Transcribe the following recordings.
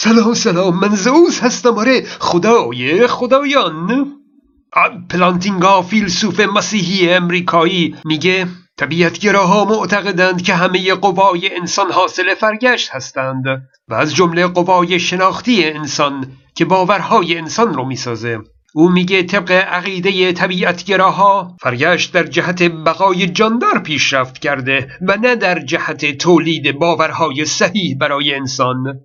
سلام سلام من زئوس هستم آره خدای خدایان. پلانتینگا فیلسوف مسیحی امریکایی میگه طبیعتگراها معتقدند که همه قوای انسان حاصل فرگشت هستند و از جمله قوای شناختی انسان که باورهای انسان رو می‌سازه. او میگه طبق عقیده طبیعتگراها فرگشت در جهت بقای جاندار پیشرفت کرده و نه در جهت تولید باورهای صحیح برای انسان.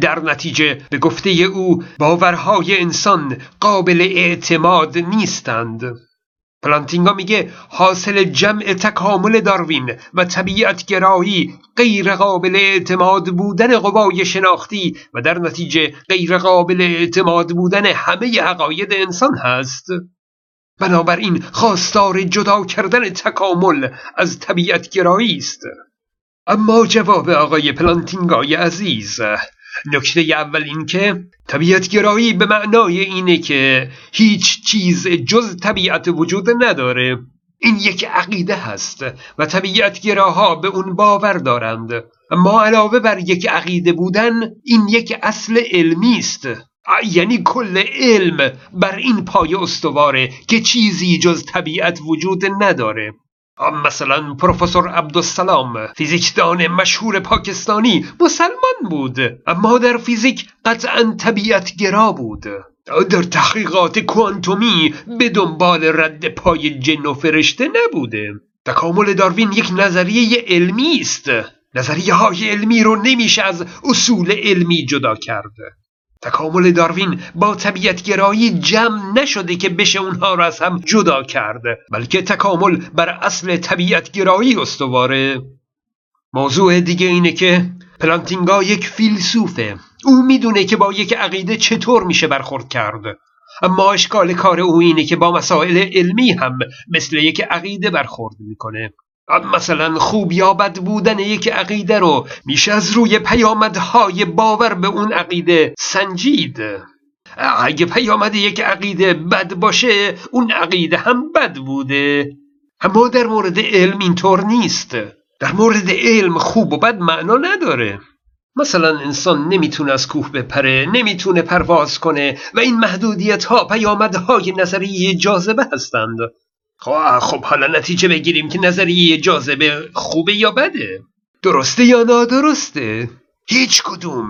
در نتیجه به گفته او باورهای انسان قابل اعتماد نیستند. پلانتینگا میگه حاصل جمع تکامل داروین و طبیعت گرایی غیر قابل اعتماد بودن قوای شناختی و در نتیجه غیر قابل اعتماد بودن همه عقاید انسان هست. بنابراین خواستار جدا کردن تکامل از طبیعت گرایی است. اما جواب آقای پلانتینگای عزیز نکته اول این که طبیعت گرایی به معنای اینه که هیچ چیز جز طبیعت وجود نداره. این یک عقیده هست و طبیعت گراها به اون باور دارند. اما علاوه بر یک عقیده بودن این یک اصل علمی است. یعنی کل علم بر این پای استواره که چیزی جز طبیعت وجود نداره. مثلا پروفسور عبدالسلام فیزیکدان مشهور پاکستانی مسلمان بود اما در فیزیک قطعا طبیعت گرا بود. در تحقیقات کوانتومی به دنبال رد پای جن و فرشته نبوده. تکامل داروین یک نظریه علمی است. نظریه های علمی رو نمیشه از اصول علمی جدا کرد. تکامل داروین با طبیعت گرایی جمع نشده که بشه اونها را از هم جدا کرد بلکه تکامل بر اصل طبیعت گرایی استواره. موضوع دیگه اینه که پلانتینگا یک فیلسوفه. او می‌دونه که با یک عقیده چطور میشه برخورد کرد. اما اشکال کار او اینه که با مسائل علمی هم مثل یک عقیده برخورد می‌کنه. مثلا خوب یا بد بودن یک عقیده رو میشه از روی پیامدهای باور به اون عقیده سنجید. اگه پیامد یک عقیده بد باشه اون عقیده هم بد بوده. اما در مورد علم اینطور نیست. در مورد علم خوب و بد معنا نداره. مثلا انسان نمی‌تونه از کوه بپره نمی‌تونه پرواز کنه و این محدودیت ها پیامدهای نظریه جاذبه هستند. خب, خب حالا نتیجه بگیریم که نظریه جاذبه خوبه یا بده؟ درسته یا نادرسته؟ هیچ کدوم.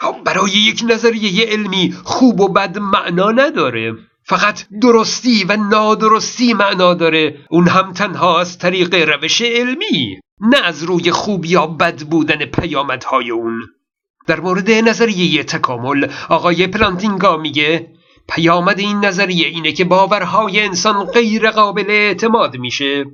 خب برای یک نظریه علمی خوب و بد معنا نداره. فقط درستی و نادرستی معنا داره. اون هم تنها از طریق روش علمی نه از روی خوب یا بد بودن پیامدهای اون. در مورد نظریه تکامل آقای پلانتینگا میگه پیامد این نظریه اینه که باورهای انسان غیر قابل اعتماد میشه.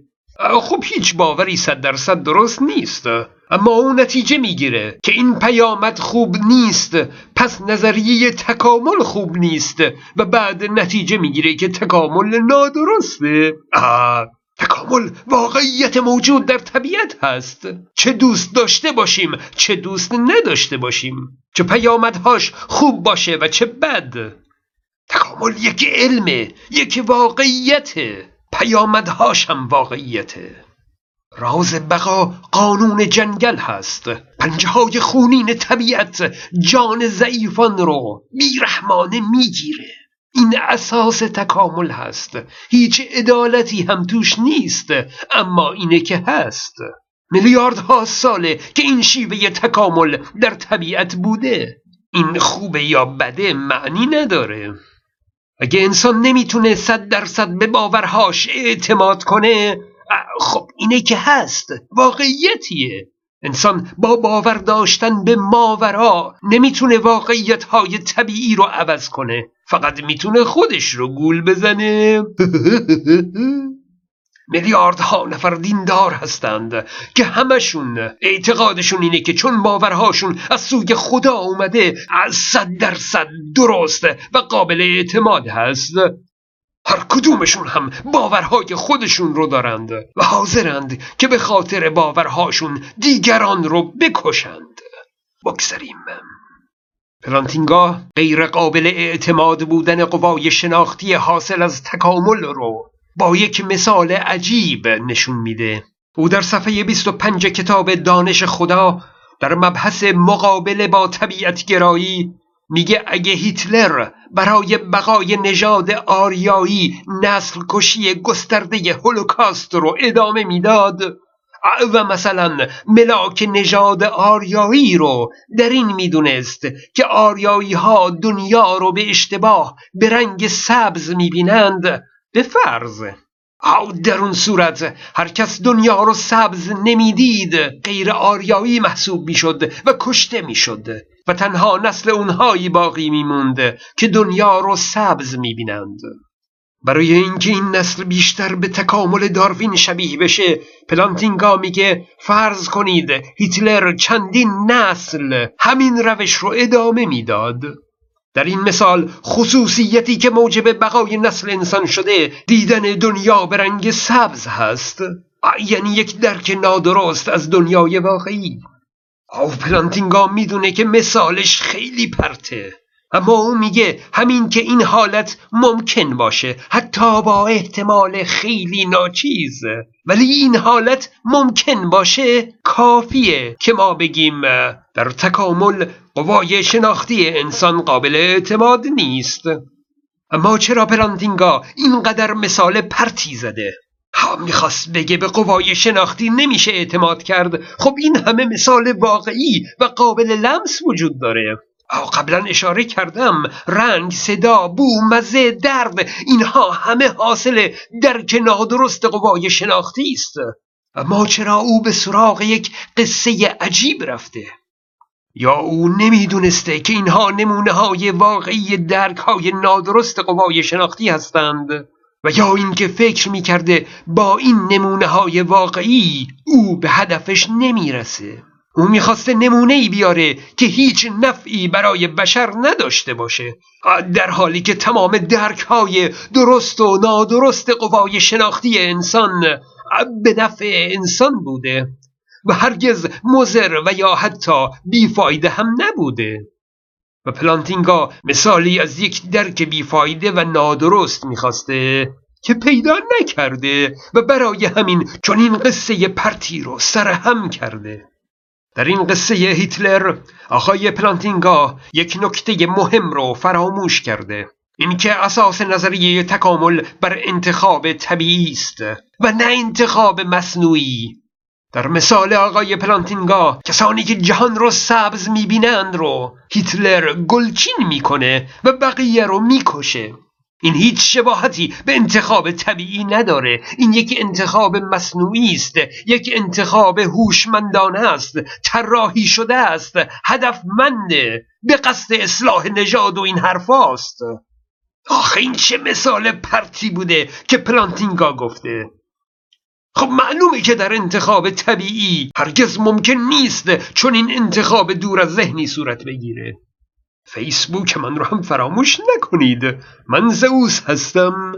خب هیچ باوری صد درصد درست نیست. اما اون نتیجه می‌گیره که این پیامد خوب نیست. پس نظریه تکامل خوب نیست. و بعد نتیجه می‌گیره که تکامل نادرسته. آه. تکامل واقعیت موجود در طبیعت هست. چه دوست داشته باشیم چه دوست نداشته باشیم. چه پیامدهاش خوب باشه و چه بد. تکامل یک علمه یک واقعیته پیامدهاش هم واقعیته راز بقا قانون جنگل هست. پنجه های خونین طبیعت جان ضعیفان رو بیرحمانه می‌گیره. این اساس تکامل هست. هیچ عدالتی هم توش نیست اما اینه که هست. میلیاردها ساله که این شیوه تکامل در طبیعت بوده. این خوبه یا بده معنی نداره. اگه انسان نمی‌تونه صد درصد به باورهاش اعتماد کنه خب اینه که هست واقعیتیه. انسان با باور داشتن به ماورا نمی‌تونه واقعیت های طبیعی رو عوض کنه. فقط می‌تونه خودش رو گول بزنه. میلیاردها نفر دیندار هستند که همشون اعتقادشون اینه که چون باورهاشون از سوی خدا اومده از صد درصد درست و قابل اعتماد هست. هر کدومشون هم باورهای خودشون رو دارند و حاضرند که به خاطر باورهاشون دیگران رو بکشند. بگذریم. پلانتینگا غیر قابل اعتماد بودن قوای شناختی حاصل از تکامل رو با یک مثال عجیب نشون میده. او در صفحه 25 کتاب دانش خدا در مبحث مقابله با طبیعت گرایی میگه اگه هیتلر برای بقای نژاد آریایی نسل کشی گسترده هولوکاست رو ادامه می‌داد و مثلا ملاک نژاد آریایی رو در این می‌دونست که آریایی ها دنیا رو به اشتباه به رنگ سبز می‌بینند به فرض. او در اون صورت هر کس دنیا رو سبز نمی‌دید غیر آریایی محسوب می‌شد و کشته می‌شد و تنها نسل اونهایی باقی میموند که دنیا رو سبز می‌بینند. برای اینکه این نسل بیشتر به تکامل داروین شبیه بشه پلانتینگا میگه فرض کنید هیتلر چندین نسل همین روش رو ادامه می‌داد. در این مثال خصوصیتی که موجب بقای نسل انسان شده دیدن دنیا به رنگ سبز هست یعنی یک درک نادرست از دنیای واقعی. او پلانتینگا می‌دونه که مثالش خیلی پرته. اما او میگه همین که این حالت ممکن باشه حتی با احتمال خیلی ناچیز. ولی این حالت ممکن باشه کافیه که ما بگیم در تکامل قوای شناختی انسان قابل اعتماد نیست. اما چرا پلانتینگا اینقدر مثال پرتی زده؟ ها می‌خواست بگه به قوای شناختی نمیشه اعتماد کرد. خب این همه مثال واقعی و قابل لمس وجود داره. قبلا اشاره کردم. رنگ صدا بو مزه درد اینها همه حاصل درک نادرست قوای شناختی است. اما چرا او به سراغ یک قصه عجیب رفته؟ یا او نمی‌دونسته که اینها نمونه های واقعی درک های نادرست قوای شناختی هستند و یا اینکه فکر می‌کرده با این نمونه های واقعی او به هدفش نمی‌رسه. او می‌خواسته نمونه ای بیاره که هیچ نفعی برای بشر نداشته باشه در حالی که تمام درک های درست و نادرست قوای شناختی انسان به نفع انسان بوده. و هرگز مزر و یا حتی بیفایده هم نبوده. و پلانتینگا مثالی از یک درک بیفایده و نادرست می‌خواسته که پیدا نکرده و برای همین چون این قصه پرتی رو سرهم کرده. در این قصه هیتلر آقای پلانتینگا یک نکته مهم رو فراموش کرده. اینکه اساس نظریه تکامل بر انتخاب طبیعی است و نه انتخاب مصنوعی. در مثال آقای پلانتینگا کسانی که جهان رو سبز می‌بینند رو هیتلر گلچین می‌کنه و بقیه رو می‌کشه. این هیچ شباهتی به انتخاب طبیعی نداره. این یک انتخاب مصنوعی است یک انتخاب هوشمندانه است طراحی شده است هدفمنده به قصد اصلاح نژاد و این حرفاست آخه این چه مثال پرتی بوده که پلانتینگا گفته. خب معلومه که در انتخاب طبیعی هرگز ممکن نیست چون این انتخاب دور از ذهنی صورت بگیره. فیسبوک من رو هم فراموش نکنید. من زئوس هستم.